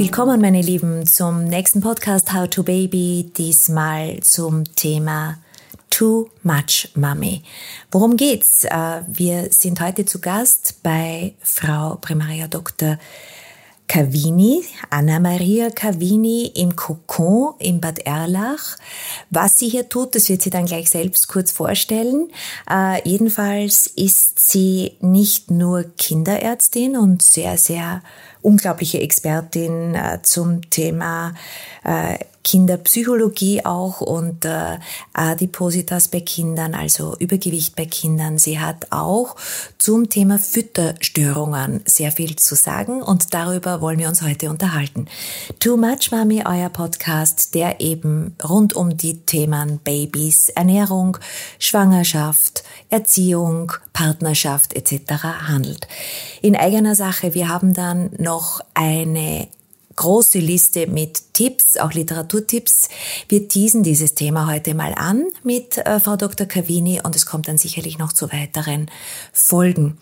willkommen, meine Lieben, zum nächsten Podcast How to Baby. Diesmal zum Thema Too Much Mommy. Worum geht's? Äh, wir sind heute zu Gast bei Frau Primaria Dr. Cavini, Anna-Maria Cavini im Kokon in Bad Erlach. Was sie hier tut, das wird sie dann gleich selbst kurz vorstellen. Äh, jedenfalls ist sie nicht nur Kinderärztin und sehr, sehr unglaubliche Expertin äh, zum Thema äh, Kinderpsychologie auch und äh, Adipositas bei Kindern, also Übergewicht bei Kindern. Sie hat auch zum Thema Fütterstörungen sehr viel zu sagen und darüber wollen wir uns heute unterhalten. Too Much Mommy, euer Podcast, der eben rund um die Themen Babys, Ernährung, Schwangerschaft, Erziehung, Partnerschaft etc. handelt. In eigener Sache, wir haben dann noch eine große Liste mit Tipps, auch Literaturtipps. Wir teasen dieses Thema heute mal an mit äh, Frau Dr. Cavini und es kommt dann sicherlich noch zu weiteren Folgen.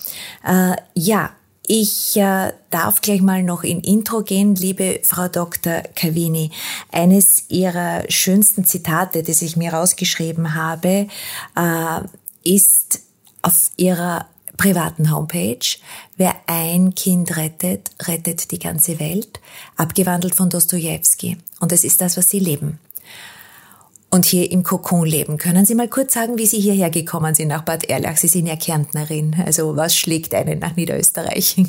Äh, ja, ich äh, darf gleich mal noch in Intro gehen, liebe Frau Dr. Cavini. Eines Ihrer schönsten Zitate, das ich mir rausgeschrieben habe, äh, ist auf Ihrer privaten Homepage. Wer ein Kind rettet, rettet die ganze Welt. Abgewandelt von Dostoevsky. Und es ist das, was Sie leben. Und hier im Kokon leben. Können Sie mal kurz sagen, wie Sie hierher gekommen sind nach Bad Erlach? Sie sind ja Kärntnerin. Also was schlägt einen nach Niederösterreich?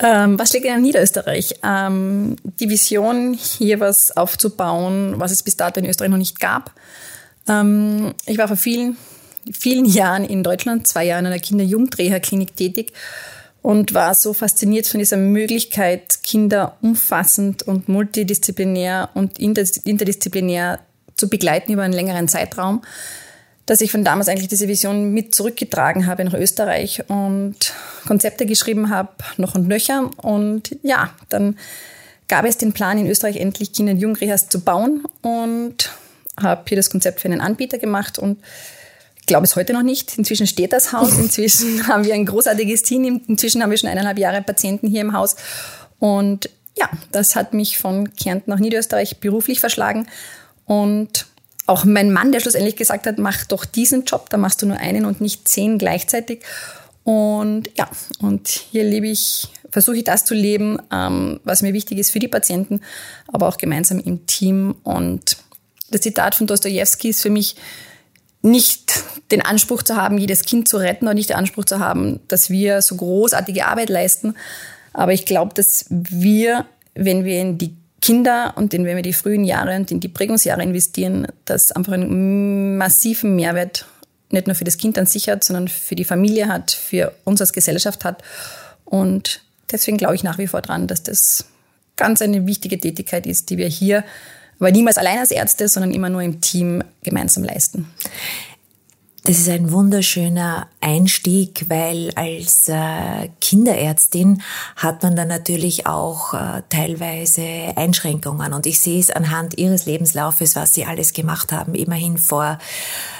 Ähm, was schlägt einen nach Niederösterreich? Ähm, die Vision, hier was aufzubauen, was es bis dato in Österreich noch nicht gab. Ähm, ich war vor vielen vielen Jahren in Deutschland, zwei Jahre in einer Kinder-Jugendreha-Klinik tätig und war so fasziniert von dieser Möglichkeit, Kinder umfassend und multidisziplinär und interdisziplinär zu begleiten über einen längeren Zeitraum, dass ich von damals eigentlich diese Vision mit zurückgetragen habe nach Österreich und Konzepte geschrieben habe, noch und nöcher. Und ja, dann gab es den Plan, in Österreich endlich Kinder- und Jugendrehas zu bauen und habe hier das Konzept für einen Anbieter gemacht und glaube es heute noch nicht. Inzwischen steht das Haus. Inzwischen haben wir ein großartiges Team. Inzwischen haben wir schon eineinhalb Jahre Patienten hier im Haus. Und ja, das hat mich von Kärnten nach Niederösterreich beruflich verschlagen. Und auch mein Mann, der schlussendlich gesagt hat, mach doch diesen Job, da machst du nur einen und nicht zehn gleichzeitig. Und ja, und hier lebe ich, versuche ich das zu leben, ähm, was mir wichtig ist für die Patienten, aber auch gemeinsam im Team. Und das Zitat von Dostoevsky ist für mich nicht den Anspruch zu haben, jedes Kind zu retten oder nicht den Anspruch zu haben, dass wir so großartige Arbeit leisten. Aber ich glaube, dass wir, wenn wir in die Kinder und wenn wir die frühen Jahre und in die Prägungsjahre investieren, das einfach einen massiven Mehrwert nicht nur für das Kind an sich hat, sondern für die Familie hat, für uns als Gesellschaft hat. Und deswegen glaube ich nach wie vor dran, dass das ganz eine wichtige Tätigkeit ist, die wir hier aber niemals allein als Ärzte, sondern immer nur im Team gemeinsam leisten. Das ist ein wunderschöner Einstieg, weil als äh, Kinderärztin hat man dann natürlich auch äh, teilweise Einschränkungen. Und ich sehe es anhand ihres Lebenslaufes, was sie alles gemacht haben. Immerhin vor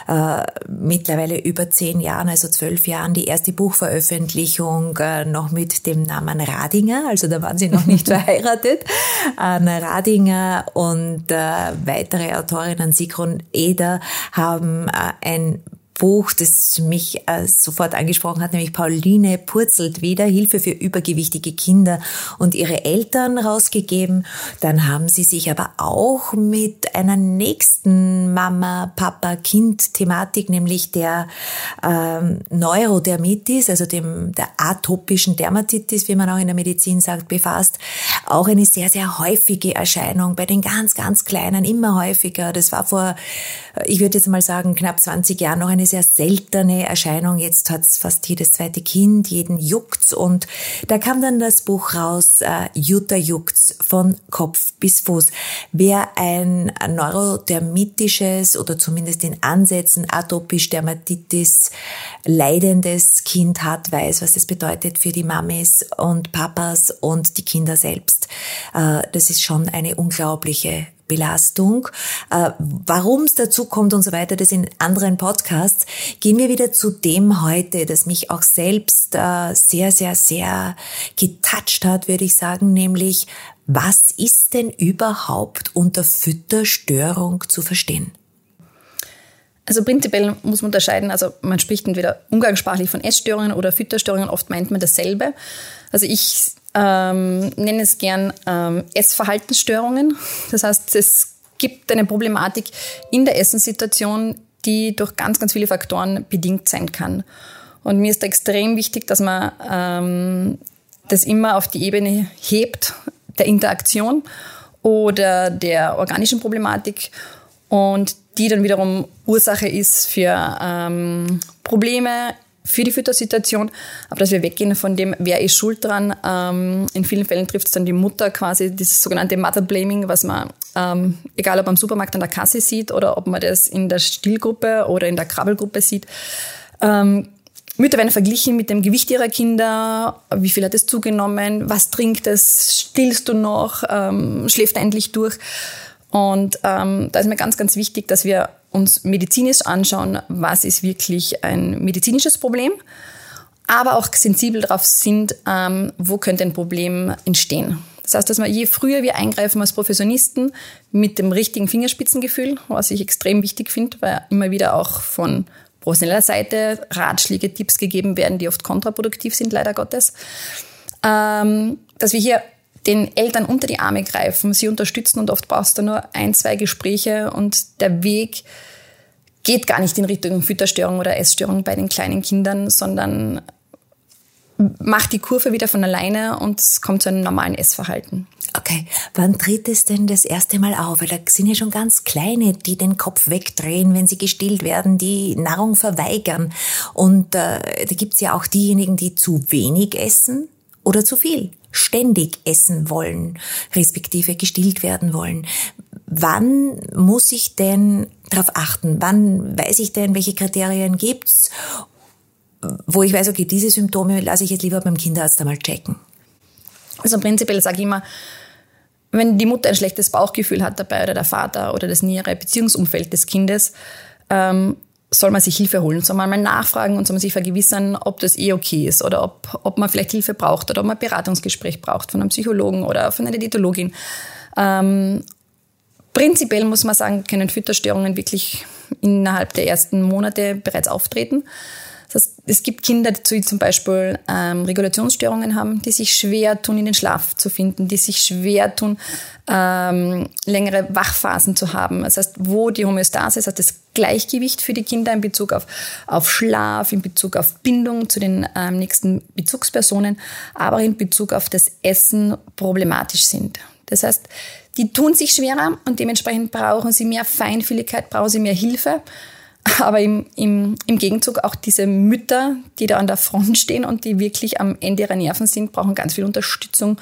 äh, mittlerweile über zehn Jahren, also zwölf Jahren, die erste Buchveröffentlichung äh, noch mit dem Namen Radinger. Also da waren sie noch nicht verheiratet. Anna Radinger und äh, weitere Autorinnen, Sigrun Eder, haben äh, ein Buch, das mich äh, sofort angesprochen hat, nämlich Pauline purzelt wieder, Hilfe für übergewichtige Kinder und ihre Eltern rausgegeben. Dann haben sie sich aber auch mit einer nächsten Mama, Papa, Kind-Thematik, nämlich der ähm, Neurodermitis, also dem der atopischen Dermatitis, wie man auch in der Medizin sagt, befasst. Auch eine sehr, sehr häufige Erscheinung bei den ganz, ganz Kleinen, immer häufiger. Das war vor, ich würde jetzt mal sagen, knapp 20 Jahren noch eine sehr seltene Erscheinung. Jetzt hat's fast jedes zweite Kind, jeden juckt's. Und da kam dann das Buch raus, äh, Jutta juckt's, von Kopf bis Fuß. Wer ein neurodermitisches oder zumindest in Ansätzen atopisch Dermatitis leidendes Kind hat, weiß, was das bedeutet für die Mamis und Papas und die Kinder selbst. Äh, das ist schon eine unglaubliche Belastung. Äh, Warum es dazu kommt und so weiter, das in anderen Podcasts. Gehen wir wieder zu dem heute, das mich auch selbst äh, sehr, sehr, sehr getoucht hat, würde ich sagen, nämlich was ist denn überhaupt unter Fütterstörung zu verstehen? Also prinzipiell muss man unterscheiden, also man spricht entweder umgangssprachlich von Essstörungen oder Fütterstörungen, oft meint man dasselbe. Also ich ähm, nenne es gern ähm, Essverhaltensstörungen. Das heißt, es gibt eine Problematik in der Essenssituation, die durch ganz, ganz viele Faktoren bedingt sein kann. Und mir ist da extrem wichtig, dass man ähm, das immer auf die Ebene hebt der Interaktion oder der organischen Problematik und die dann wiederum Ursache ist für ähm, Probleme für die Füttersituation, aber dass wir weggehen von dem, wer ist schuld dran. Ähm, in vielen Fällen trifft es dann die Mutter quasi, dieses sogenannte Mother Blaming, was man, ähm, egal ob am Supermarkt an der Kasse sieht oder ob man das in der Stillgruppe oder in der Krabbelgruppe sieht. Ähm, Mütter werden verglichen mit dem Gewicht ihrer Kinder. Wie viel hat es zugenommen? Was trinkt es? Stillst du noch? Ähm, schläft endlich durch? Und ähm, da ist mir ganz, ganz wichtig, dass wir uns medizinisch anschauen, was ist wirklich ein medizinisches Problem, aber auch sensibel darauf sind, ähm, wo könnte ein Problem entstehen. Das heißt, dass wir je früher wir eingreifen als Professionisten mit dem richtigen Fingerspitzengefühl, was ich extrem wichtig finde, weil immer wieder auch von professioneller Seite Ratschläge, Tipps gegeben werden, die oft kontraproduktiv sind, leider Gottes, ähm, dass wir hier den Eltern unter die Arme greifen, sie unterstützen und oft brauchst du nur ein, zwei Gespräche und der Weg geht gar nicht in Richtung Fütterstörung oder Essstörung bei den kleinen Kindern, sondern macht die Kurve wieder von alleine und es kommt zu einem normalen Essverhalten. Okay, wann tritt es denn das erste Mal auf? Weil da sind ja schon ganz kleine, die den Kopf wegdrehen, wenn sie gestillt werden, die Nahrung verweigern. Und äh, da gibt's ja auch diejenigen, die zu wenig essen oder zu viel ständig essen wollen, respektive gestillt werden wollen. Wann muss ich denn darauf achten? Wann weiß ich denn, welche Kriterien gibt's, wo ich weiß, okay, diese Symptome lasse ich jetzt lieber beim Kinderarzt einmal checken? Also prinzipiell sage ich immer, wenn die Mutter ein schlechtes Bauchgefühl hat dabei oder der Vater oder das nähere Beziehungsumfeld des Kindes, ähm, soll man sich Hilfe holen, soll man mal nachfragen und soll man sich vergewissern, ob das eh okay ist oder ob, ob man vielleicht Hilfe braucht oder ob man ein Beratungsgespräch braucht von einem Psychologen oder von einer Diätologin. Ähm, prinzipiell muss man sagen, können Fütterstörungen wirklich innerhalb der ersten Monate bereits auftreten. Das heißt, es gibt Kinder, die zum Beispiel ähm, Regulationsstörungen haben, die sich schwer tun, in den Schlaf zu finden, die sich schwer tun, ähm, längere Wachphasen zu haben. Das heißt, wo die Homöostase, das heißt das Gleichgewicht für die Kinder in Bezug auf, auf Schlaf, in Bezug auf Bindung zu den ähm, nächsten Bezugspersonen, aber in Bezug auf das Essen problematisch sind. Das heißt, die tun sich schwerer und dementsprechend brauchen sie mehr Feinfühligkeit, brauchen sie mehr Hilfe. Aber im, im, im Gegenzug auch diese Mütter, die da an der Front stehen und die wirklich am Ende ihrer Nerven sind, brauchen ganz viel Unterstützung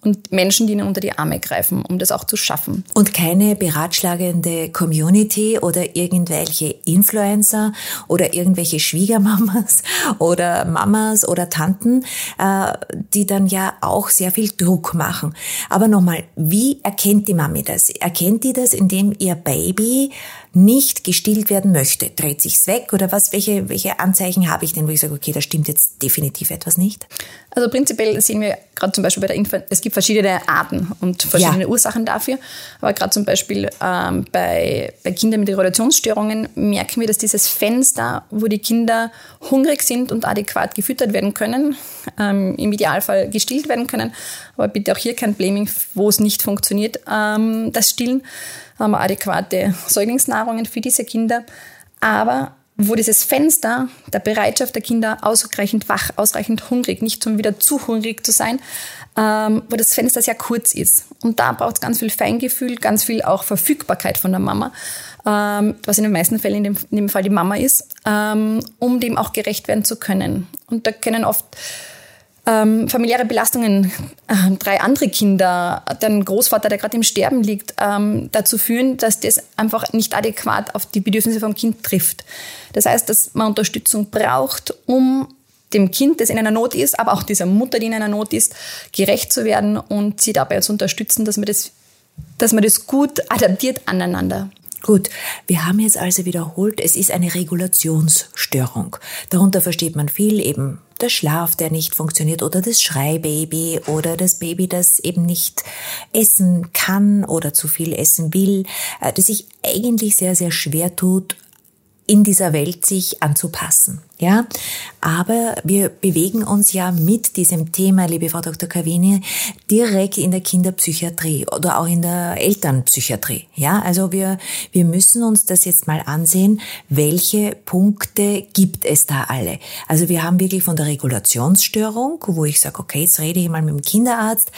und Menschen, die ihnen unter die Arme greifen, um das auch zu schaffen. Und keine beratschlagende Community oder irgendwelche Influencer oder irgendwelche Schwiegermamas oder Mamas oder Tanten, äh, die dann ja auch sehr viel Druck machen. Aber nochmal, wie erkennt die Mami das? Erkennt die das, indem ihr Baby nicht gestillt werden möchte? Dreht sich's weg oder was? Welche, welche Anzeichen habe ich denn, wo ich sage, okay, da stimmt jetzt definitiv etwas nicht? Also prinzipiell sehen wir gerade zum Beispiel bei der Infant, es gibt verschiedene Arten und verschiedene ja. Ursachen dafür. Aber gerade zum Beispiel ähm, bei, bei Kindern mit Regulationsstörungen merken wir, dass dieses Fenster, wo die Kinder hungrig sind und adäquat gefüttert werden können, ähm, im Idealfall gestillt werden können, aber bitte auch hier kein Blaming, wo es nicht funktioniert, ähm, das Stillen, haben wir adäquate Säuglingsnahrungen für diese Kinder. Aber wo dieses Fenster der Bereitschaft der Kinder ausreichend wach, ausreichend hungrig, nicht zum wieder zu hungrig zu sein, ähm, wo das Fenster sehr kurz ist. Und da braucht es ganz viel Feingefühl, ganz viel auch Verfügbarkeit von der Mama, ähm, was in den meisten Fällen in dem, in dem Fall die Mama ist, ähm, um dem auch gerecht werden zu können. Und da können oft ähm, familiäre Belastungen, äh, drei andere Kinder, dein Großvater, der gerade im Sterben liegt, ähm, dazu führen, dass das einfach nicht adäquat auf die Bedürfnisse vom Kind trifft. Das heißt, dass man Unterstützung braucht, um dem Kind, das in einer Not ist, aber auch dieser Mutter, die in einer Not ist, gerecht zu werden und sie dabei zu unterstützen, dass man das dass man das gut adaptiert aneinander. Gut, wir haben jetzt also wiederholt, es ist eine Regulationsstörung. Darunter versteht man viel eben der Schlaf, der nicht funktioniert oder das Schreibaby oder das Baby, das eben nicht essen kann oder zu viel essen will, äh, das sich eigentlich sehr, sehr schwer tut, in dieser Welt sich anzupassen. Ja, aber wir bewegen uns ja mit diesem Thema, liebe Frau Dr. Cavini, direkt in der Kinderpsychiatrie oder auch in der Elternpsychiatrie. Ja, also wir, wir müssen uns das jetzt mal ansehen, welche Punkte gibt es da alle. Also wir haben wirklich von der Regulationsstörung, wo ich sage, okay, jetzt rede ich mal mit dem Kinderarzt,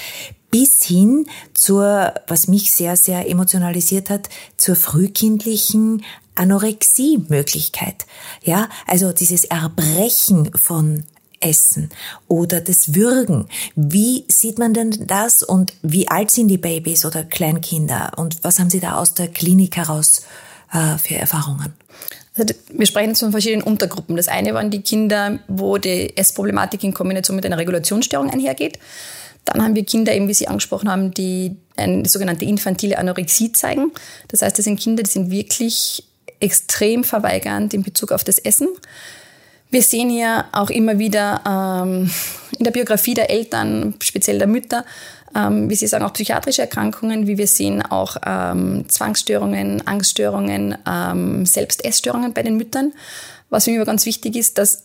bis hin zur, was mich sehr, sehr emotionalisiert hat, zur frühkindlichen Anorexie-Möglichkeit. Ja, also dieses Erbrechen von Essen oder das Würgen. Wie sieht man denn das und wie alt sind die Babys oder Kleinkinder und was haben Sie da aus der Klinik heraus äh, für Erfahrungen? Also wir sprechen von verschiedenen Untergruppen. Das eine waren die Kinder, wo die Essproblematik in Kombination mit einer Regulationsstörung einhergeht. Dann haben wir Kinder, eben wie Sie angesprochen haben, die eine sogenannte infantile Anorexie zeigen. Das heißt, das sind Kinder, die sind wirklich extrem verweigernd in Bezug auf das Essen. Wir sehen hier auch immer wieder ähm, in der Biografie der Eltern, speziell der Mütter, ähm, wie Sie sagen, auch psychiatrische Erkrankungen, wie wir sehen auch ähm, Zwangsstörungen, Angststörungen, ähm, Selbstessstörungen bei den Müttern. Was mich aber ganz wichtig ist, dass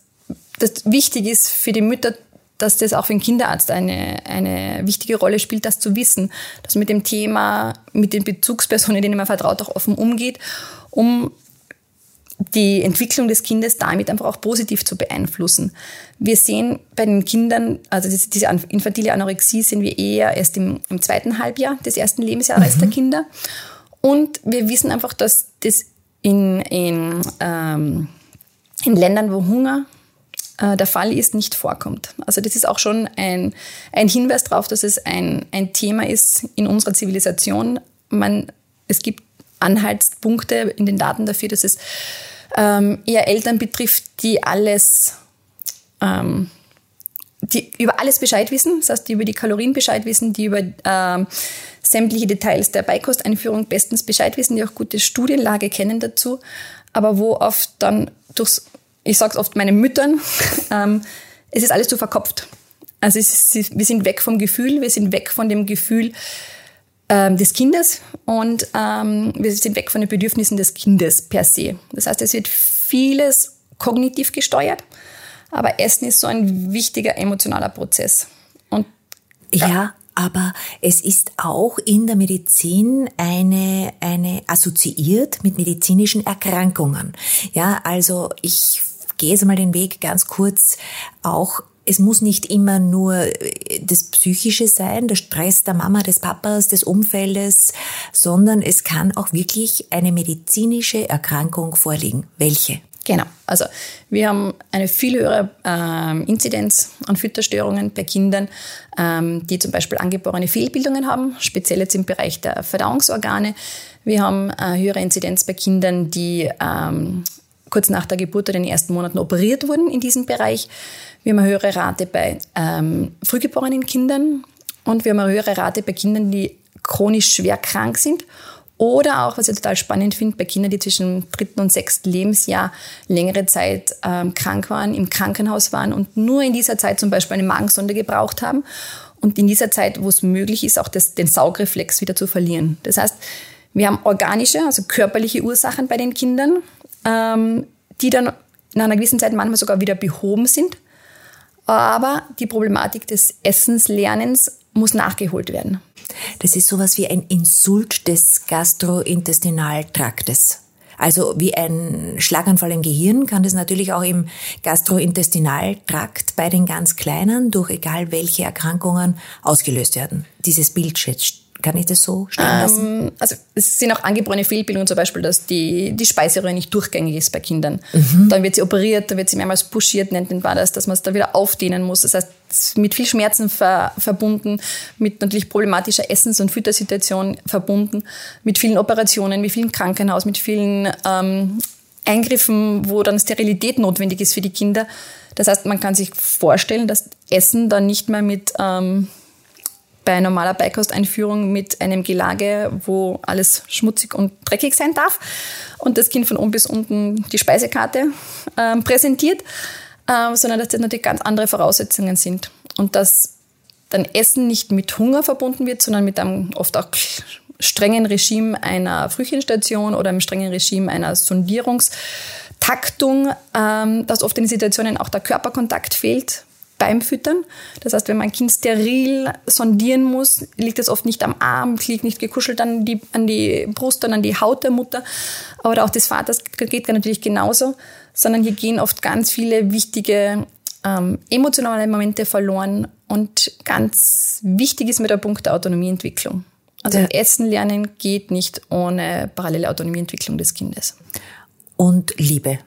das wichtig ist für die Mütter dass das auch für den Kinderarzt eine, eine wichtige Rolle spielt, das zu wissen, dass man mit dem Thema, mit den Bezugspersonen, denen man vertraut, auch offen umgeht, um die Entwicklung des Kindes damit einfach auch positiv zu beeinflussen. Wir sehen bei den Kindern, also diese infantile Anorexie sehen wir eher erst im, im zweiten Halbjahr des ersten Lebensjahres mhm. der Kinder. Und wir wissen einfach, dass das in, in, ähm, in Ländern, wo Hunger äh, der Fall ist, nicht vorkommt. Also das ist auch schon ein, ein Hinweis darauf, dass es ein, ein Thema ist in unserer Zivilisation. Man, es gibt Anhaltspunkte in den Daten dafür, dass es ähm, eher Eltern betrifft, die alles ähm, die über alles Bescheid wissen, das heißt, die über die Kalorien Bescheid wissen, die über ähm, sämtliche Details der Beikosteinführung bestens Bescheid wissen, die auch gute Studienlage kennen dazu, aber wo oft dann durchs ich sage es oft meinen Müttern, ähm, es ist alles zu verkopft. Also ist, wir sind weg vom Gefühl, wir sind weg von dem Gefühl ähm, des Kindes und ähm, wir sind weg von den Bedürfnissen des Kindes per se. Das heißt, es wird vieles kognitiv gesteuert, aber Essen ist so ein wichtiger emotionaler Prozess. Und ja, ja aber es ist auch in der Medizin eine, eine assoziiert mit medizinischen Erkrankungen. Ja, also ich gehe jetzt mal den Weg ganz kurz auch es muss nicht immer nur äh, das Psychische sein, der Stress der Mama, des Papas, des Umfeldes, sondern es kann auch wirklich eine medizinische Erkrankung vorliegen. Welche? Genau. Also wir haben eine viel höhere ähm, Inzidenz an Fütterstörungen bei Kindern, ähm, die zum Beispiel angeborene Fehlbildungen haben, speziell jetzt im Bereich der Verdauungsorgane. Wir haben eine höhere Inzidenz bei Kindern, die ähm, kurz nach der Geburt oder den ersten Monaten operiert wurden in diesem Bereich. Wir haben eine höhere Rate bei ähm, frühgeborenen Kindern und wir haben eine höhere Rate bei Kindern, die chronisch schwer krank sind oder auch, was ich total spannend finde, bei Kindern, die zwischen dem dritten und sechsten Lebensjahr längere Zeit ähm, krank waren, im Krankenhaus waren und nur in dieser Zeit zum Beispiel eine Magensonde gebraucht haben und in dieser Zeit, wo es möglich ist, auch das, den Saugreflex wieder zu verlieren. Das heißt, wir haben organische, also körperliche Ursachen bei den Kindern, ähm, die dann nach einer gewissen Zeit manchmal sogar wieder behoben sind. Aber die Problematik des Essenslernens muss nachgeholt werden. Das ist sowas wie ein Insult des Gastrointestinaltraktes. Also wie ein Schlaganfall im Gehirn kann das natürlich auch im Gastrointestinaltrakt bei den ganz Kleinen durch egal welche Erkrankungen ausgelöst werden. Dieses Bild kann ich das so stehen lassen? Ähm, also es sind auch angeborene Fehlbildungen, zum Beispiel, dass die, die Speiseröhre nicht durchgängig ist bei Kindern. Mhm. Dann wird sie operiert, dann wird sie mehrmals pushiert, nennt man das, dass man es da wieder aufdehnen muss. Das heißt, mit viel Schmerzen ver, verbunden, mit natürlich problematischer Essens- und Füttersituation verbunden, mit vielen Operationen, mit vielen Krankenhaus, mit vielen ähm, Eingriffen, wo dann Sterilität notwendig ist für die Kinder. Das heißt, man kann sich vorstellen, dass Essen dann nicht mehr mit... Ähm, bei normaler Beikosteinführung mit einem Gelage, wo alles schmutzig und dreckig sein darf und das Kind von oben bis unten die Speisekarte äh, präsentiert, äh, sondern dass das natürlich ganz andere Voraussetzungen sind und dass dann Essen nicht mit Hunger verbunden wird, sondern mit einem oft auch strengen Regime einer Frühchenstation oder einem strengen Regime einer Sondierungstaktung, ähm, dass oft in Situationen auch der Körperkontakt fehlt beim Füttern. Das heißt, wenn man ein Kind steril sondieren muss, liegt es oft nicht am Arm, liegt nicht gekuschelt an die, an die Brust, und an die Haut der Mutter. Aber auch des Vaters geht natürlich genauso, sondern hier gehen oft ganz viele wichtige ähm, emotionale Momente verloren und ganz wichtig ist mir der Punkt der Autonomieentwicklung. Also ja. Essen lernen geht nicht ohne parallele Autonomieentwicklung des Kindes. Und Liebe.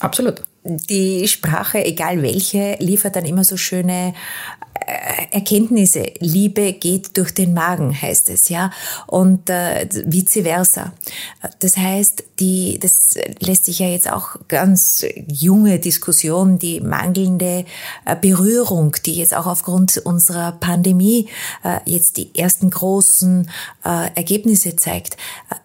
Absolut. Die Sprache, egal welche, liefert dann immer so schöne äh, Erkenntnisse. Liebe geht durch den Magen, heißt es, ja, und äh, vice versa. Das heißt, die, das lässt sich ja jetzt auch ganz junge Diskussion, die mangelnde äh, Berührung, die jetzt auch aufgrund unserer Pandemie äh, jetzt die ersten großen äh, Ergebnisse zeigt.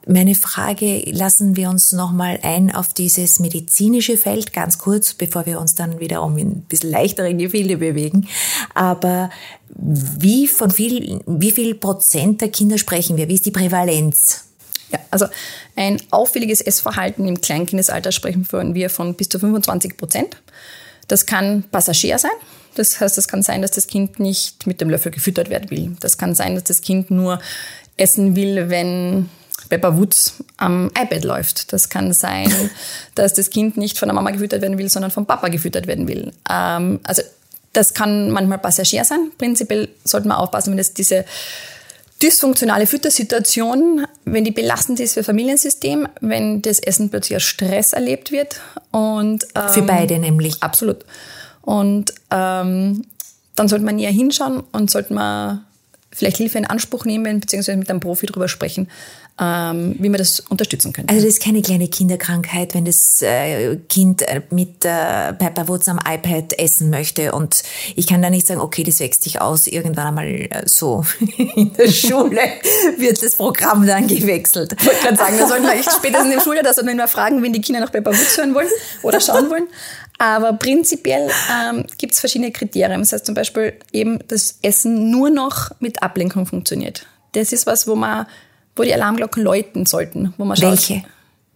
Meine Frage, lassen wir uns nochmal ein auf dieses medizinische Feld, ganz kurz, bevor wir uns dann wiederum in ein bisschen leichtere Gefilde bewegen. Aber wie von viel, wie viel Prozent der Kinder sprechen wir? Wie ist die Prävalenz? Ja, also ein auffälliges Essverhalten im Kleinkindesalter sprechen wir von bis zu 25 Prozent. Das kann Passagier sein. Das heißt, es kann sein, dass das Kind nicht mit dem Löffel gefüttert werden will. Das kann sein, dass das Kind nur essen will, wenn Pepper Woods am iPad läuft. Das kann sein, dass das Kind nicht von der Mama gefüttert werden will, sondern vom Papa gefüttert werden will. Ähm, also das kann manchmal Passagier sein. Prinzipiell sollte man aufpassen, wenn es diese dysfunktionale Füttersituation, wenn die belastend ist für Familiensystem, wenn das Essen plötzlich als Stress erlebt wird. Und, ähm, für beide nämlich. Absolut. Und ähm, dann sollte man näher hinschauen und sollte man vielleicht Hilfe in Anspruch nehmen, beziehungsweise mit einem Profi drüber sprechen, ähm, wie man das unterstützen könnte. Also das ist keine kleine Kinderkrankheit, wenn das äh, Kind äh, mit äh, Pepper Woods am iPad essen möchte und ich kann da nicht sagen, okay, das wächst sich aus, irgendwann einmal äh, so in der Schule wird das Programm dann gewechselt. Ich wollte gerade sagen, da sollten wir echt spätestens in der Schule, da sollten wir mal fragen, wenn die Kinder nach Pepper Woods hören wollen oder schauen wollen. Aber prinzipiell ähm, gibt es verschiedene Kriterien. Das heißt zum Beispiel eben, dass Essen nur noch mit Ablenkung funktioniert. Das ist was, wo man wo die Alarmglocken läuten sollten. Wo man schaut, welche?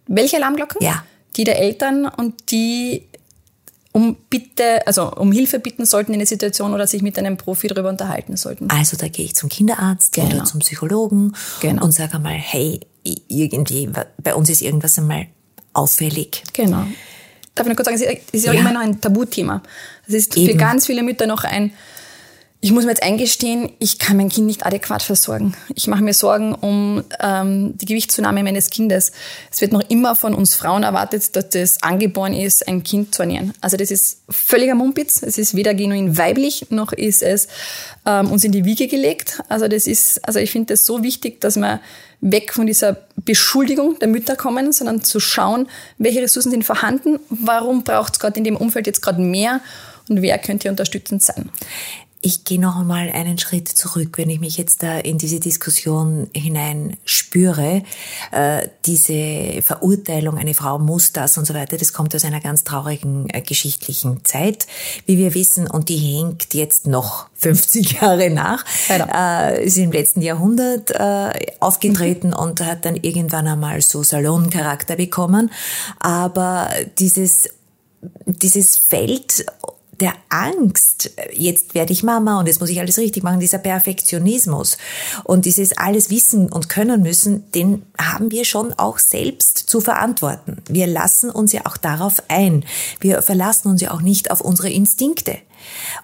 Welche Alarmglocken? Ja. Die der Eltern und die um Bitte, also um Hilfe bitten sollten in der Situation oder sich mit einem Profi darüber unterhalten sollten. Also da gehe ich zum Kinderarzt genau. oder zum Psychologen genau. und sage einmal, hey, irgendwie, bei uns ist irgendwas einmal auffällig. Genau. Darf ich noch kurz sagen, es ist ja, ja. immer noch ein Tabuthema. Es ist Eben. für ganz viele Mütter noch ein ich muss mir jetzt eingestehen, ich kann mein Kind nicht adäquat versorgen. Ich mache mir Sorgen um ähm, die Gewichtszunahme meines Kindes. Es wird noch immer von uns Frauen erwartet, dass das angeboren ist, ein Kind zu ernähren. Also das ist völliger Mumpitz. Es ist weder genuin weiblich, noch ist es ähm, uns in die Wiege gelegt. Also das ist, also ich finde das so wichtig, dass wir weg von dieser Beschuldigung der Mütter kommen, sondern zu schauen, welche Ressourcen sind vorhanden, warum braucht es gerade in dem Umfeld jetzt gerade mehr und wer könnte unterstützend sein ich gehe noch einmal einen Schritt zurück, wenn ich mich jetzt da in diese Diskussion hinein spüre. Äh, diese Verurteilung, eine Frau muss das und so weiter, das kommt aus einer ganz traurigen äh, geschichtlichen Zeit, wie wir wissen, und die hängt jetzt noch 50 Jahre nach. Äh, ist im letzten Jahrhundert aufgetreten mhm. und hat dann irgendwann einmal so Saloncharakter bekommen. Aber dieses dieses Feld der Angst, jetzt werde ich Mama und jetzt muss ich alles richtig machen, dieser Perfektionismus und dieses alles wissen und können müssen, den haben wir schon auch selbst zu verantworten. Wir lassen uns ja auch darauf ein. Wir verlassen uns ja auch nicht auf unsere Instinkte.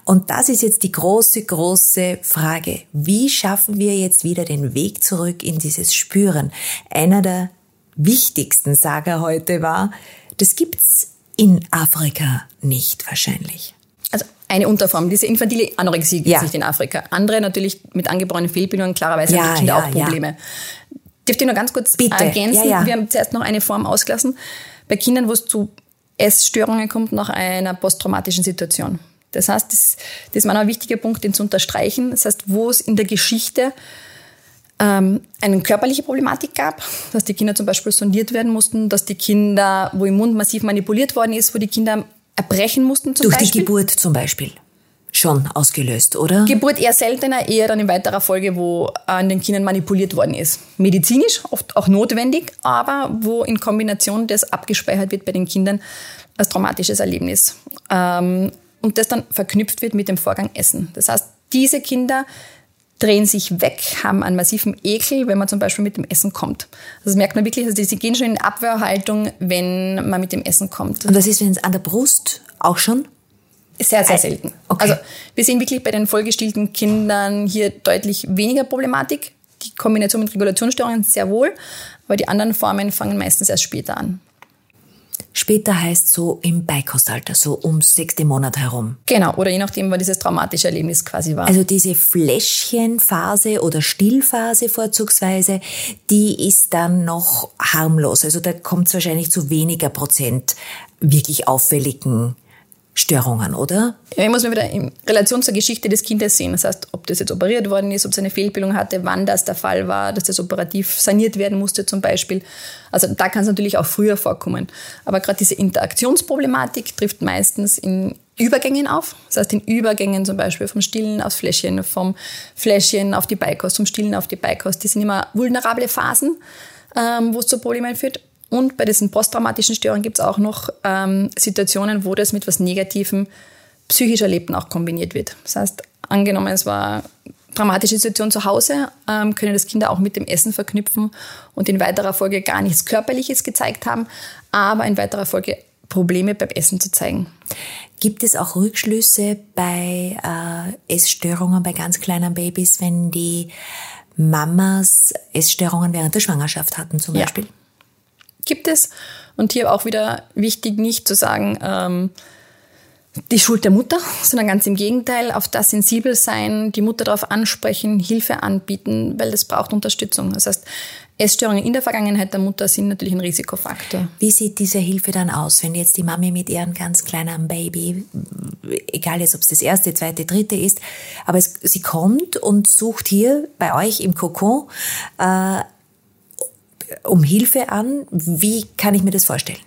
Und das ist jetzt die große, große Frage. Wie schaffen wir jetzt wieder den Weg zurück in dieses Spüren? Einer der wichtigsten Sager heute war, das gibt's in Afrika nicht wahrscheinlich eine Unterform, diese infantile Anorexie gibt es nicht in Afrika. Andere natürlich mit angeborenen Fehlbildungen, klarerweise ja, haben die Kinder ja, auch Probleme. Ja. Dürfte ich noch ganz kurz Bitte. ergänzen? Wir haben zuerst noch eine Form ausgelassen. Bei Kindern, wo es zu Essstörungen kommt nach einer posttraumatischen Situation. Das heißt, das, das ist ein wichtiger Punkt, den zu unterstreichen. Das heißt, wo es in der Geschichte ähm, eine körperliche Problematik gab, dass die Kinder zum Beispiel sondiert werden mussten, dass die Kinder, wo im Mund massiv manipuliert worden ist, wo die Kinder erbrechen mussten zum Durch Beispiel. die Geburt zum Beispiel schon ausgelöst, oder? Geburt eher seltener, eher dann in weiterer Folge, wo an den Kindern manipuliert worden ist. Medizinisch, oft auch notwendig, aber wo in Kombination das abgespeichert wird bei den Kindern als traumatisches Erlebnis. Ähm, und das dann verknüpft wird mit dem Vorgang Essen. Das heißt, diese Kinder drehen sich weg, haben einen massiven Ekel, wenn man zum Beispiel mit dem Essen kommt. Das merkt man wirklich, also sie gehen schon in Abwehrhaltung, wenn man mit dem Essen kommt. Und was ist, wenn es an der Brust auch schon? Sehr, sehr selten. Okay. Also wir sehen wirklich bei den vollgestillten Kindern hier deutlich weniger Problematik. Die Kombination mit Regulationsstörungen sehr wohl, aber die anderen Formen fangen meistens erst später an. Später heißt so im Beikostalter, so ums sechste Monat herum. Genau, oder je nachdem, wann dieses traumatische Erlebnis quasi war. Also diese Fläschchenphase oder Stillphase vorzugsweise, die ist dann noch harmlos. Also da kommt es wahrscheinlich zu weniger Prozent wirklich auffälligen Störungen, oder? Ja, ich muss mir wieder in Relation zur Geschichte des Kindes sehen. Das heißt, ob das jetzt operiert worden ist, ob es eine Fehlbildung hatte, wann das der Fall war, dass das operativ saniert werden musste zum Beispiel. Also da kann es natürlich auch früher vorkommen. Aber gerade diese Interaktionsproblematik trifft meistens in Übergängen auf. Das heißt, in Übergängen zum Beispiel vom Stillen aufs Fläschchen, vom Fläschchen auf die Beikost, vom Stillen auf die Beikost. Die sind immer vulnerable Phasen, ähm, wo es zu Problemen führt. Und bei diesen posttraumatischen Störungen gibt es auch noch ähm, Situationen, wo das mit was Negativem psychisch Erlebten auch kombiniert wird. Das heißt, angenommen, es war dramatische Situation zu Hause, ähm, können das Kinder auch mit dem Essen verknüpfen und in weiterer Folge gar nichts Körperliches gezeigt haben, aber in weiterer Folge Probleme beim Essen zu zeigen. Gibt es auch Rückschlüsse bei äh, Essstörungen bei ganz kleinen Babys, wenn die Mamas Essstörungen während der Schwangerschaft hatten zum Beispiel? Ja gibt es. Und hier auch wieder wichtig, nicht zu sagen, ähm, die Schuld der Mutter, sondern ganz im Gegenteil, auf das sensibel sein, die Mutter darauf ansprechen, Hilfe anbieten, weil das braucht Unterstützung. Das heißt, Essstörungen in der Vergangenheit der Mutter sind natürlich ein Risikofaktor. Wie sieht diese Hilfe dann aus, wenn jetzt die Mami mit ihrem ganz kleinen Baby, egal jetzt ob es das erste, zweite, dritte ist, aber es, sie kommt und sucht hier bei euch im Kokon äh, um Hilfe an? Wie kann ich mir das vorstellen?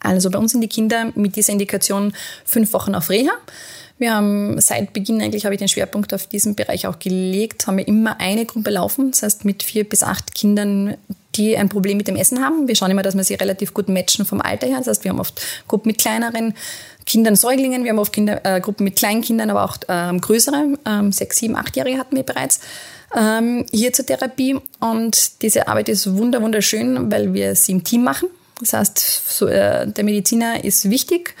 Also bei uns sind die Kinder mit dieser Indikation fünf Wochen auf Reha. Wir haben seit Beginn eigentlich habe ich den Schwerpunkt auf diesen Bereich auch gelegt, haben wir immer eine Gruppe laufen, das heißt mit vier bis acht Kindern, die ein Problem mit dem Essen haben. Wir schauen immer, dass wir sie relativ gut matchen vom Alter her. Das heißt, wir haben oft Gruppen mit kleineren Kindern, Säuglingen, wir haben oft Kinder, äh, Gruppen mit Kleinkindern, aber auch ähm, größere, ähm, sechs, sieben, achtjährige hatten wir bereits ähm, hier zur Therapie. Und diese Arbeit ist wunderschön, weil wir sie im Team machen. Das heißt, so, äh, der Mediziner ist wichtig,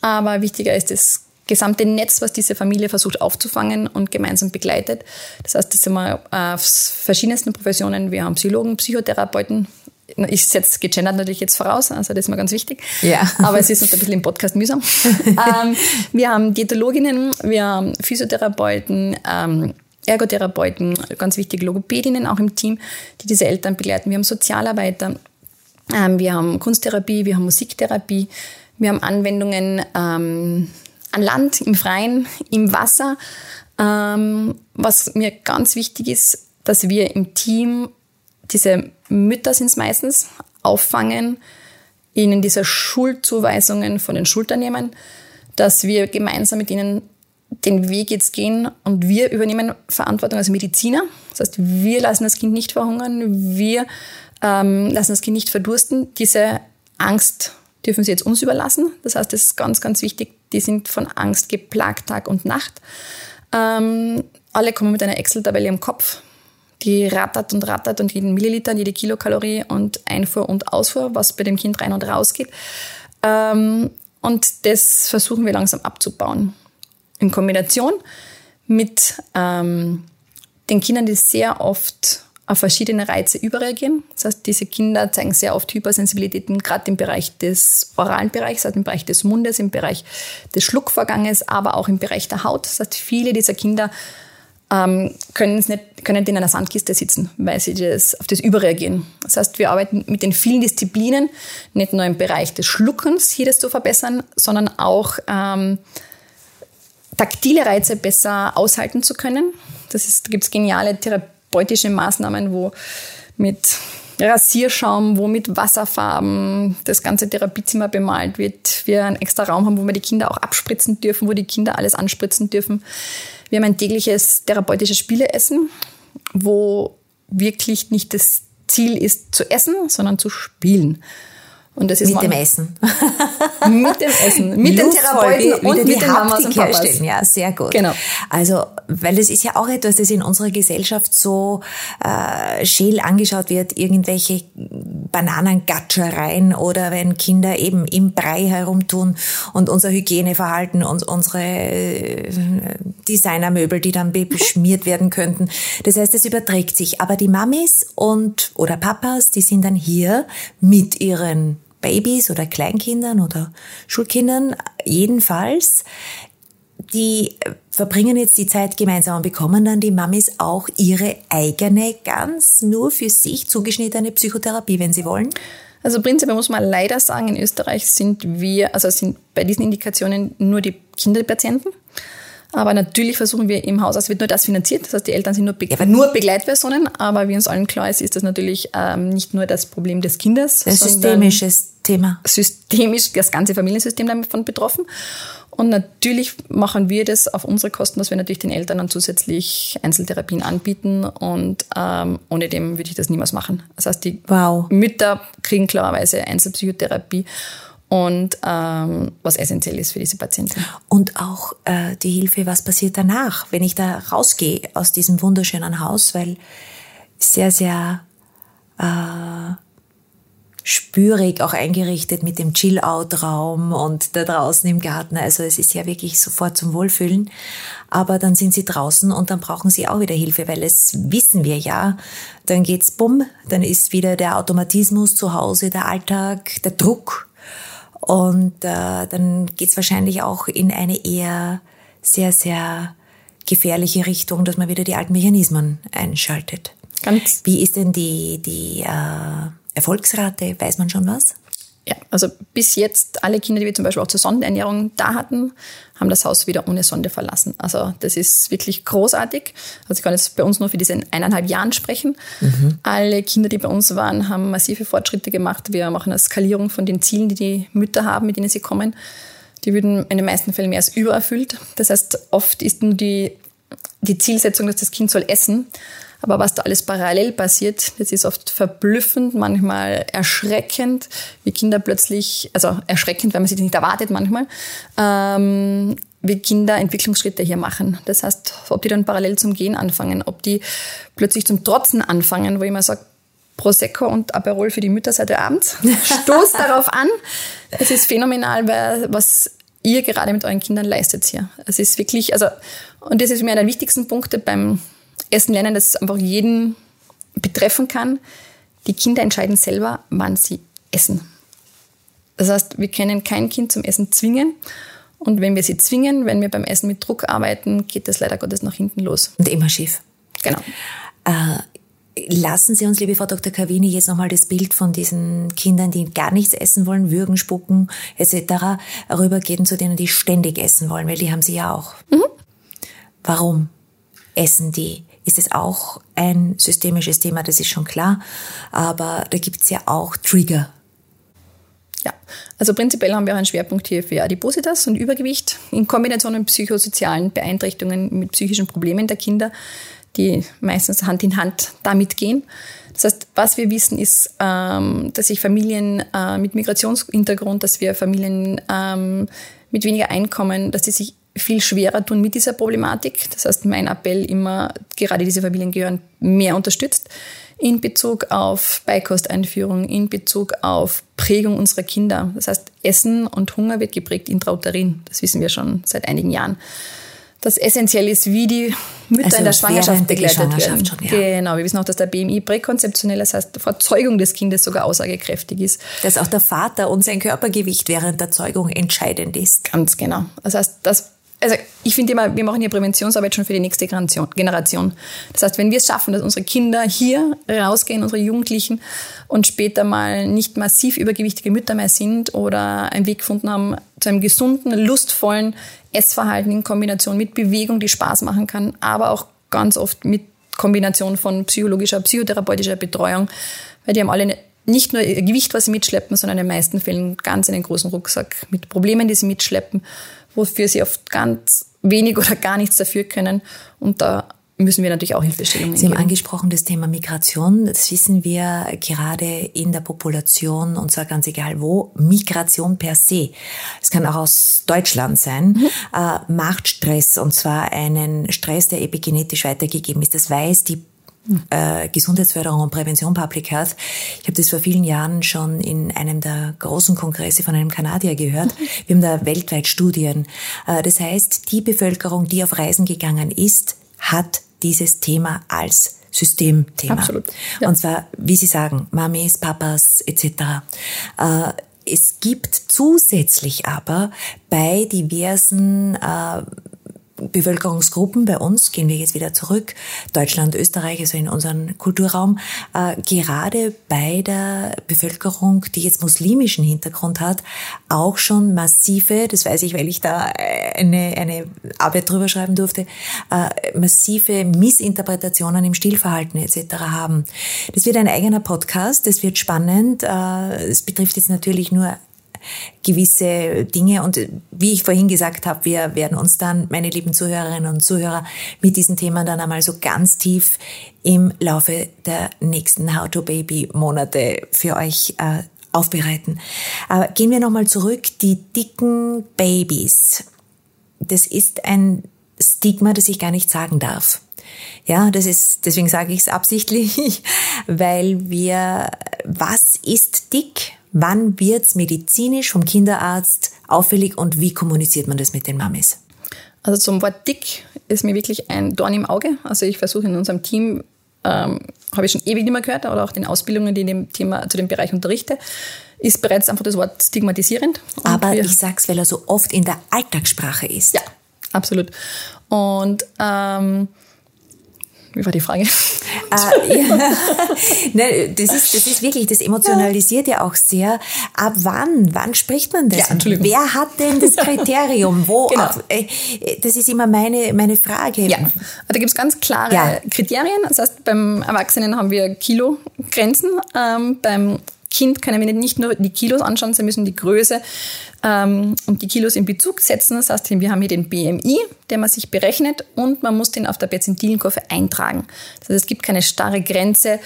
aber wichtiger ist das gesamte Netz, was diese Familie versucht aufzufangen und gemeinsam begleitet. Das heißt, das sind wir auf verschiedensten Professionen. Wir haben Psychologen, Psychotherapeuten. Ich setze gegendert natürlich jetzt voraus, also das ist mir ganz wichtig. Ja. Aber es ist uns ein bisschen im Podcast mühsam. ähm, wir haben Diätologinnen, wir haben Physiotherapeuten, ähm, Ergotherapeuten, ganz wichtig Logopädinnen auch im Team, die diese Eltern begleiten. Wir haben Sozialarbeiter, ähm, wir haben Kunsttherapie, wir haben Musiktherapie, wir haben Anwendungen ähm, an Land, im Freien, im Wasser. Ähm, was mir ganz wichtig ist, dass wir im Team diese Mütter sind es meistens auffangen, ihnen diese Schuldzuweisungen von den Schultern nehmen, dass wir gemeinsam mit ihnen den Weg jetzt gehen und wir übernehmen Verantwortung als Mediziner. Das heißt, wir lassen das Kind nicht verhungern, wir ähm, lassen das Kind nicht verdursten. Diese Angst dürfen sie jetzt uns überlassen. Das heißt, das ist ganz, ganz wichtig. Die sind von Angst geplagt Tag und Nacht. Ähm, alle kommen mit einer Excel-Tabelle im Kopf. Die rattert und rattert und jeden Milliliter, jede Kilokalorie und Einfuhr und Ausfuhr, was bei dem Kind rein und raus geht. Ähm, und das versuchen wir langsam abzubauen in Kombination mit ähm, den Kindern, die sehr oft auf verschiedene Reize überreagieren. Das heißt, diese Kinder zeigen sehr oft Hypersensibilitäten, gerade im Bereich des oralen Bereichs, also im Bereich des Mundes, im Bereich des Schluckvorganges, aber auch im Bereich der Haut. Das heißt, viele dieser Kinder ähm, können, nicht, können in einer Sandkiste sitzen, weil sie das, auf das überreagieren. Das heißt, wir arbeiten mit den vielen Disziplinen, nicht nur im Bereich des Schluckens hier das zu verbessern, sondern auch ähm, taktile Reize besser aushalten zu können. Das ist, da gibt es geniale therapeutische Maßnahmen, wo mit Rasierschaum, wo mit Wasserfarben das ganze Therapiezimmer bemalt wird. Wir einen extra Raum haben, wo wir die Kinder auch abspritzen dürfen, wo die Kinder alles anspritzen dürfen. Wir haben ein tägliches therapeutisches Spieleessen, wo wirklich nicht das Ziel ist zu essen, sondern zu spielen. Und das ist mit dem Essen. mit dem Essen. Mit den Therapeuten und mit den Mamas und Papas. Herstellen. Ja, sehr gut. Genau. Also, weil das ist ja auch etwas, das in unserer Gesellschaft so äh, scheel angeschaut wird, irgendwelche Bananengatschereien oder wenn Kinder eben im Brei herumtun und unser Hygieneverhalten und unsere äh, Designermöbel, die dann beschmiert werden könnten. Das heißt, es überträgt sich. Aber die Mamis und oder Papas, die sind dann hier mit ihren Babys oder Kleinkindern oder Schulkindern jedenfalls, die verbringen jetzt die Zeit gemeinsam und bekommen dann die Mamis auch ihre eigene, ganz nur für sich zugeschnittene Psychotherapie, wenn sie wollen? Also prinzipiell muss man leider sagen, in Österreich sind wir, also sind bei diesen Indikationen nur die Kinderpatienten. Aber natürlich versuchen wir im Haus, es wird nur das finanziert, das heißt, die Eltern sind nur, Be ja, nur Begleitpersonen, aber wie uns allen klar ist, ist das natürlich ähm, nicht nur das Problem des Kindes. Ein systemisches Thema. Systemisch das ganze Familiensystem davon betroffen. Und natürlich machen wir das auf unsere Kosten, dass wir natürlich den Eltern dann zusätzlich Einzeltherapien anbieten. Und ähm, ohne dem würde ich das niemals machen. Das heißt, die wow. Mütter kriegen klarerweise Einzelpsychotherapie und ähm, was essentiell ist für diese Patientin. Und auch äh, die Hilfe, was passiert danach, wenn ich da rausgehe aus diesem wunderschönen Haus, weil sehr, sehr äh, spürig auch eingerichtet mit dem Chill-Out-Raum und da draußen im Garten. Also es ist ja wirklich sofort zum Wohlfühlen. Aber dann sind sie draußen und dann brauchen sie auch wieder Hilfe, weil es wissen wir ja. Dann geht's bumm, dann ist wieder der Automatismus zu Hause, der Alltag, der Druck und äh, dann geht's wahrscheinlich auch in eine eher sehr, sehr gefährliche Richtung, dass man wieder die alten Mechanismen einschaltet. Ganz. Wie ist denn die, die äh, Erfolgsrate? Weiß man schon was? Ja, also bis jetzt alle Kinder, die wir zum Beispiel auch zur Sondenernährung da hatten, haben das Haus wieder ohne Sonde verlassen. Also das ist wirklich großartig. Also ich kann jetzt bei uns nur für diese eineinhalb Jahren sprechen. Mhm. Alle Kinder, die bei uns waren, haben massive Fortschritte gemacht. Wir machen eine Skalierung von den Zielen, die die Mütter haben, mit denen sie kommen. Die würden in den meisten Fällen mehr als übererfüllt. Das heißt, oft ist nur die, die Zielsetzung, dass das Kind soll essen. Aber was da alles parallel passiert, das ist oft verblüffend, manchmal erschreckend, wie Kinder plötzlich, also erschreckend, weil man sich das nicht erwartet manchmal, ähm, wie Kinder Entwicklungsschritte hier machen. Das heißt, ob die dann parallel zum Gehen anfangen, ob die plötzlich zum Trotzen anfangen, wo ich immer sage, Prosecco und Aperol für die Mütter seit Abend. Stoß darauf an. Es ist phänomenal, was ihr gerade mit euren Kindern leistet hier. Es ist wirklich, also, und das ist mir einer der wichtigsten Punkte beim Essen lernen, das einfach jeden betreffen kann. Die Kinder entscheiden selber, wann sie essen. Das heißt, wir können kein Kind zum Essen zwingen. Und wenn wir sie zwingen, wenn wir beim Essen mit Druck arbeiten, geht das leider Gottes nach hinten los. Und immer schief. Genau. Äh, lassen Sie uns, liebe Frau Dr. Cavini, jetzt nochmal das Bild von diesen Kindern, die gar nichts essen wollen, würgen, spucken etc. rübergehen zu denen, die ständig essen wollen, weil die haben Sie ja auch. Mhm. Warum essen die? Ist es auch ein systemisches Thema, das ist schon klar. Aber da gibt es ja auch Trigger. Ja, also prinzipiell haben wir einen Schwerpunkt hier für Adipositas und Übergewicht in Kombination mit psychosozialen Beeinträchtigungen, mit psychischen Problemen der Kinder, die meistens Hand in Hand damit gehen. Das heißt, was wir wissen, ist, ähm, dass sich Familien äh, mit Migrationshintergrund, dass wir Familien ähm, mit weniger Einkommen, dass sie sich viel schwerer tun mit dieser Problematik. Das heißt, mein Appell immer, gerade diese Familien gehören mehr unterstützt in Bezug auf Beikosteinführung, in Bezug auf Prägung unserer Kinder. Das heißt, Essen und Hunger wird geprägt intrauterin. Das wissen wir schon seit einigen Jahren. Das essentiell ist, wie die Mütter also in der Schwangerschaft begleitet werden. Schon, ja. Genau, wir wissen auch, dass der BMI präkonzeptionell, das heißt vor Zeugung des Kindes sogar aussagekräftig ist. Dass auch der Vater und sein Körpergewicht während der Zeugung entscheidend ist. Ganz genau. Das heißt, das also ich finde immer, wir machen hier Präventionsarbeit schon für die nächste Generation. Das heißt, wenn wir es schaffen, dass unsere Kinder hier rausgehen, unsere Jugendlichen und später mal nicht massiv übergewichtige Mütter mehr sind oder einen Weg gefunden haben zu einem gesunden, lustvollen Essverhalten in Kombination mit Bewegung, die Spaß machen kann, aber auch ganz oft mit Kombination von psychologischer, psychotherapeutischer Betreuung, weil die haben alle nicht nur ihr Gewicht, was sie mitschleppen, sondern in den meisten Fällen ganz einen großen Rucksack mit Problemen, die sie mitschleppen, wofür sie oft ganz wenig oder gar nichts dafür können. Und da müssen wir natürlich auch Hilfestellungen Sie haben angesprochen das Thema Migration. Das wissen wir gerade in der Population und zwar ganz egal wo. Migration per se. Es kann auch aus Deutschland sein. Mhm. Äh, macht Stress und zwar einen Stress, der epigenetisch weitergegeben ist. Das weiß die äh, Gesundheitsförderung und Prävention Public Health. Ich habe das vor vielen Jahren schon in einem der großen Kongresse von einem Kanadier gehört. Wir haben da weltweit Studien. Äh, das heißt, die Bevölkerung, die auf Reisen gegangen ist, hat dieses Thema als Systemthema. Absolut. Ja. Und zwar, wie Sie sagen, Mamis, Papas etc. Äh, es gibt zusätzlich aber bei diversen äh, Bevölkerungsgruppen bei uns, gehen wir jetzt wieder zurück, Deutschland, Österreich, also in unseren Kulturraum, äh, gerade bei der Bevölkerung, die jetzt muslimischen Hintergrund hat, auch schon massive, das weiß ich, weil ich da eine, eine Arbeit drüber schreiben durfte, äh, massive Missinterpretationen im Stillverhalten etc. haben. Das wird ein eigener Podcast, das wird spannend. Äh, es betrifft jetzt natürlich nur gewisse Dinge. Und wie ich vorhin gesagt habe, wir werden uns dann, meine lieben Zuhörerinnen und Zuhörer, mit diesen Themen dann einmal so ganz tief im Laufe der nächsten How to Baby Monate für euch äh, aufbereiten. Aber gehen wir nochmal zurück. Die dicken Babys. Das ist ein Stigma, das ich gar nicht sagen darf. Ja, das ist, deswegen sage ich es absichtlich, weil wir, was ist dick? Wann wird's medizinisch vom Kinderarzt auffällig und wie kommuniziert man das mit den Mamis? Also zum Wort dick ist mir wirklich ein Dorn im Auge. Also ich versuche in unserem Team, ähm, habe ich schon ewig nicht mehr gehört, oder auch den Ausbildungen, die in dem Thema, zu dem Bereich unterrichte, ist bereits einfach das Wort stigmatisierend. Und Aber ich sag's, weil er so oft in der Alltagssprache ist. Ja, absolut. Und ähm, wie war die Frage? Äh, ja. ne, das, ist, das ist wirklich, das emotionalisiert ja auch sehr. Ab wann? Wann spricht man das? Ja, Entschuldigung. Wer hat denn das Kriterium? Wo? Genau. Auch, äh, das ist immer meine, meine Frage. Ja, also da gibt es ganz klare ja. Kriterien. Das heißt, beim Erwachsenen haben wir Kilogrenzen, ähm, beim Kind können wir nicht nur die Kilos anschauen, sie müssen die Größe ähm, und die Kilos in Bezug setzen. Das heißt, wir haben hier den BMI, den man sich berechnet und man muss den auf der Perzentilenkurve eintragen. Das heißt, es gibt keine starre Grenze,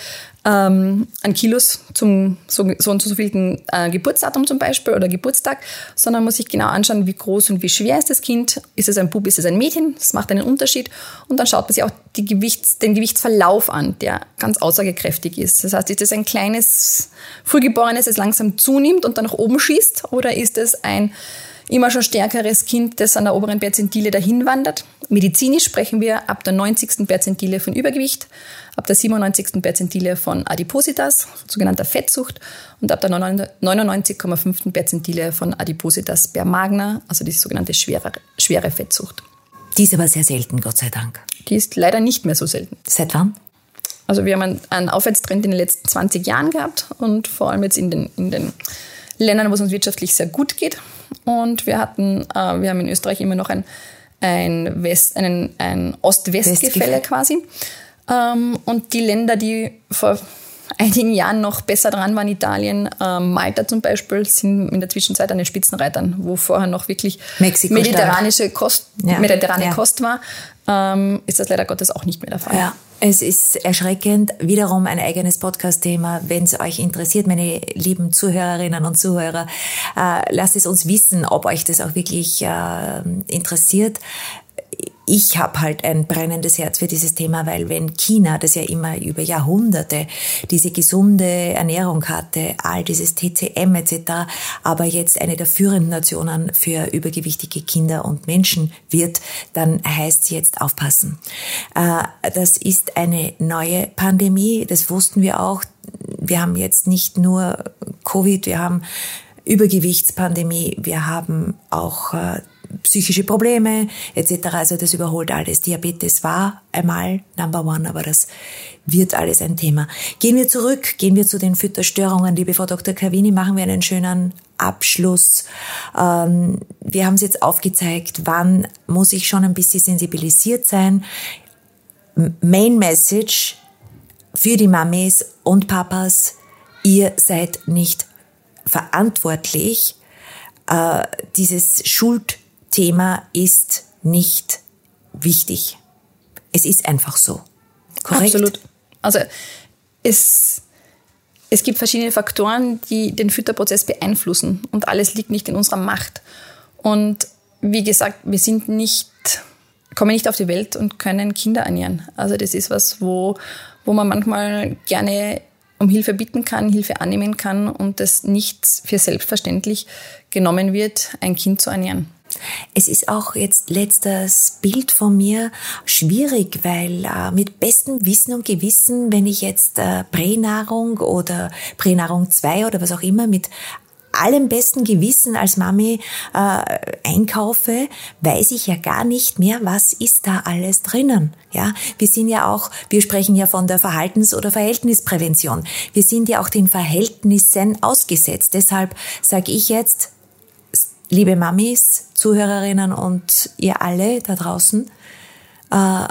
ähm, an Kilos zum so, so und so vielten äh, Geburtsdatum zum Beispiel oder Geburtstag, sondern muss sich genau anschauen, wie groß und wie schwer ist das Kind. Ist es ein Bub, ist es ein Mädchen? Das macht einen Unterschied. Und dann schaut man sich auch die Gewichts-, den Gewichtsverlauf an, der ganz aussagekräftig ist. Das heißt, ist es ein kleines Frühgeborenes, das langsam zunimmt und dann nach oben schießt? Oder ist es ein immer schon stärkeres Kind, das an der oberen Perzentile dahin wandert. Medizinisch sprechen wir ab der 90. Perzentile von Übergewicht, ab der 97. Perzentile von Adipositas, sogenannter Fettsucht, und ab der 99,5. Perzentile von Adipositas per Magna, also die sogenannte schwere, schwere Fettsucht. Die ist aber sehr selten, Gott sei Dank. Die ist leider nicht mehr so selten. Seit wann? Also wir haben einen Aufwärtstrend in den letzten 20 Jahren gehabt und vor allem jetzt in den, in den Ländern, wo es uns wirtschaftlich sehr gut geht. Und wir hatten, äh, wir haben in Österreich immer noch ein, ein, West, einen, ein Ost-West-Gefälle quasi. Ähm, und die Länder, die vor einigen Jahren noch besser dran waren, Italien, ähm, Malta zum Beispiel, sind in der Zwischenzeit an den Spitzenreitern, wo vorher noch wirklich Mexiko mediterranische Kost, ja. mediterrane ja. Kost war, ähm, ist das leider Gottes auch nicht mehr der Fall. Ja. Es ist erschreckend, wiederum ein eigenes Podcast-Thema. Wenn es euch interessiert, meine lieben Zuhörerinnen und Zuhörer, äh, lasst es uns wissen, ob euch das auch wirklich äh, interessiert ich habe halt ein brennendes Herz für dieses Thema, weil wenn China, das ja immer über Jahrhunderte diese gesunde Ernährung hatte, all dieses TCM etc., aber jetzt eine der führenden Nationen für übergewichtige Kinder und Menschen wird, dann heißt es jetzt aufpassen. Äh, das ist eine neue Pandemie, das wussten wir auch. Wir haben jetzt nicht nur Covid, wir haben Übergewichtspandemie, wir haben auch äh, psychische Probleme etc. Also das überholt alles. Diabetes war einmal Number One, aber das wird alles ein Thema. Gehen wir zurück, gehen wir zu den Fütterstörungen. Liebe Frau Dr. Cavini, machen wir einen schönen Abschluss. Ähm, wir haben es jetzt aufgezeigt, wann muss ich schon ein bisschen sensibilisiert sein. Main Message für die Mamis und Papas, ihr seid nicht verantwortlich. Äh, dieses Schuldthema ist nicht wichtig. Es ist einfach so. Korrekt? Absolut. Also es, es gibt verschiedene Faktoren, die den Fütterprozess beeinflussen und alles liegt nicht in unserer Macht. Und wie gesagt, wir sind nicht, kommen nicht auf die Welt und können Kinder ernähren. Also das ist was, wo, wo man manchmal gerne um Hilfe bitten kann, Hilfe annehmen kann und das nicht für selbstverständlich genommen wird, ein Kind zu ernähren. Es ist auch jetzt letztes Bild von mir schwierig, weil äh, mit bestem Wissen und Gewissen, wenn ich jetzt äh, Pränahrung oder Pränahrung 2 oder was auch immer mit allem besten Gewissen als Mami äh, einkaufe, weiß ich ja gar nicht mehr, was ist da alles drinnen. Ja, wir sind ja auch, wir sprechen ja von der Verhaltens- oder Verhältnisprävention. Wir sind ja auch den Verhältnissen ausgesetzt. Deshalb sage ich jetzt, liebe Mamis, Zuhörerinnen und ihr alle da draußen, äh,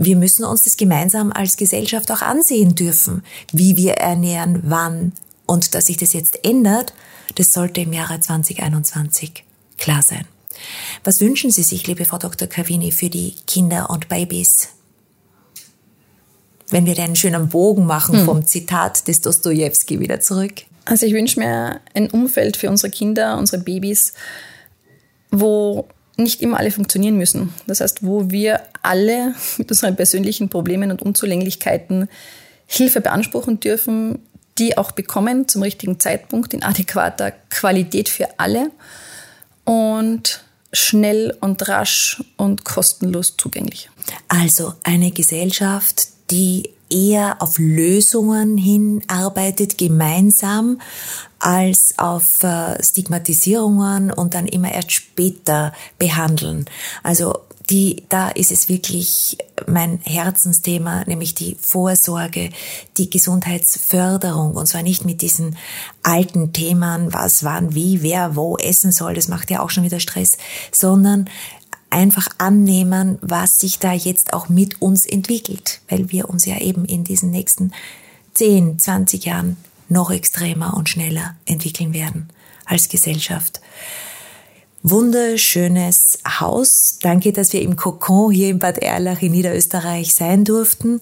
wir müssen uns das gemeinsam als Gesellschaft auch ansehen dürfen, wie wir ernähren, wann und dass sich das jetzt ändert, das sollte im Jahre 2021 klar sein. Was wünschen Sie sich, liebe Frau Dr. Cavini, für die Kinder und Babys? Wenn wir einen schönen Bogen machen hm. vom Zitat des Dostoevsky wieder zurück. Also ich wünsche mir ein Umfeld für unsere Kinder, unsere Babys, wo nicht immer alle funktionieren müssen. Das heißt, wo wir alle mit unseren persönlichen Problemen und Unzulänglichkeiten Hilfe beanspruchen dürfen, die auch bekommen zum richtigen Zeitpunkt in adäquater Qualität für alle und schnell und rasch und kostenlos zugänglich. Also eine Gesellschaft, die eher auf Lösungen hinarbeitet, gemeinsam, als auf äh, Stigmatisierungen und dann immer erst später behandeln. Also die, da ist es wirklich mein Herzensthema, nämlich die Vorsorge, die Gesundheitsförderung und zwar nicht mit diesen alten Themen, was, wann, wie, wer, wo essen soll, das macht ja auch schon wieder Stress, sondern einfach annehmen, was sich da jetzt auch mit uns entwickelt, weil wir uns ja eben in diesen nächsten 10, 20 Jahren noch extremer und schneller entwickeln werden als Gesellschaft wunderschönes Haus. Danke, dass wir im Kokon hier in Bad Erlach in Niederösterreich sein durften.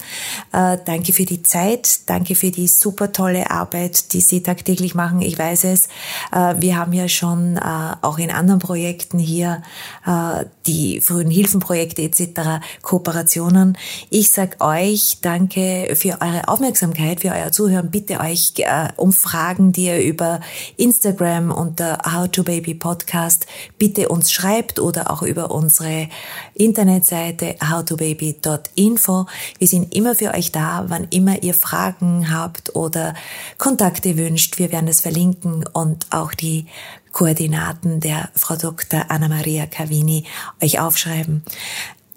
Äh, danke für die Zeit. Danke für die super tolle Arbeit, die Sie tagtäglich machen. Ich weiß es. Äh, wir haben ja schon äh, auch in anderen Projekten hier äh, die frühen Hilfenprojekte etc. Kooperationen. Ich sag euch danke für eure Aufmerksamkeit, für euer Zuhören. Bitte euch äh, um Fragen, die ihr über Instagram unter How to Baby Podcast bitte uns schreibt oder auch über unsere Internetseite howtobaby.info. Wir sind immer für euch da, wann immer ihr Fragen habt oder Kontakte wünscht. Wir werden es verlinken und auch die Koordinaten der Frau Dr. Anna-Maria Cavini euch aufschreiben.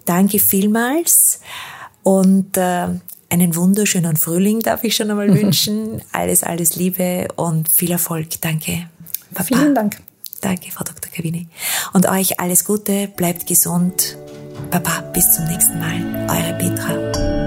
Danke vielmals und äh, einen wunderschönen Frühling darf ich schon einmal wünschen. Alles, alles Liebe und viel Erfolg. Danke. Papa. Vielen Dank. Danke, Frau Dr. Kavini. Und euch alles Gute, bleibt gesund. Baba, bis zum nächsten Mal. Eure Petra.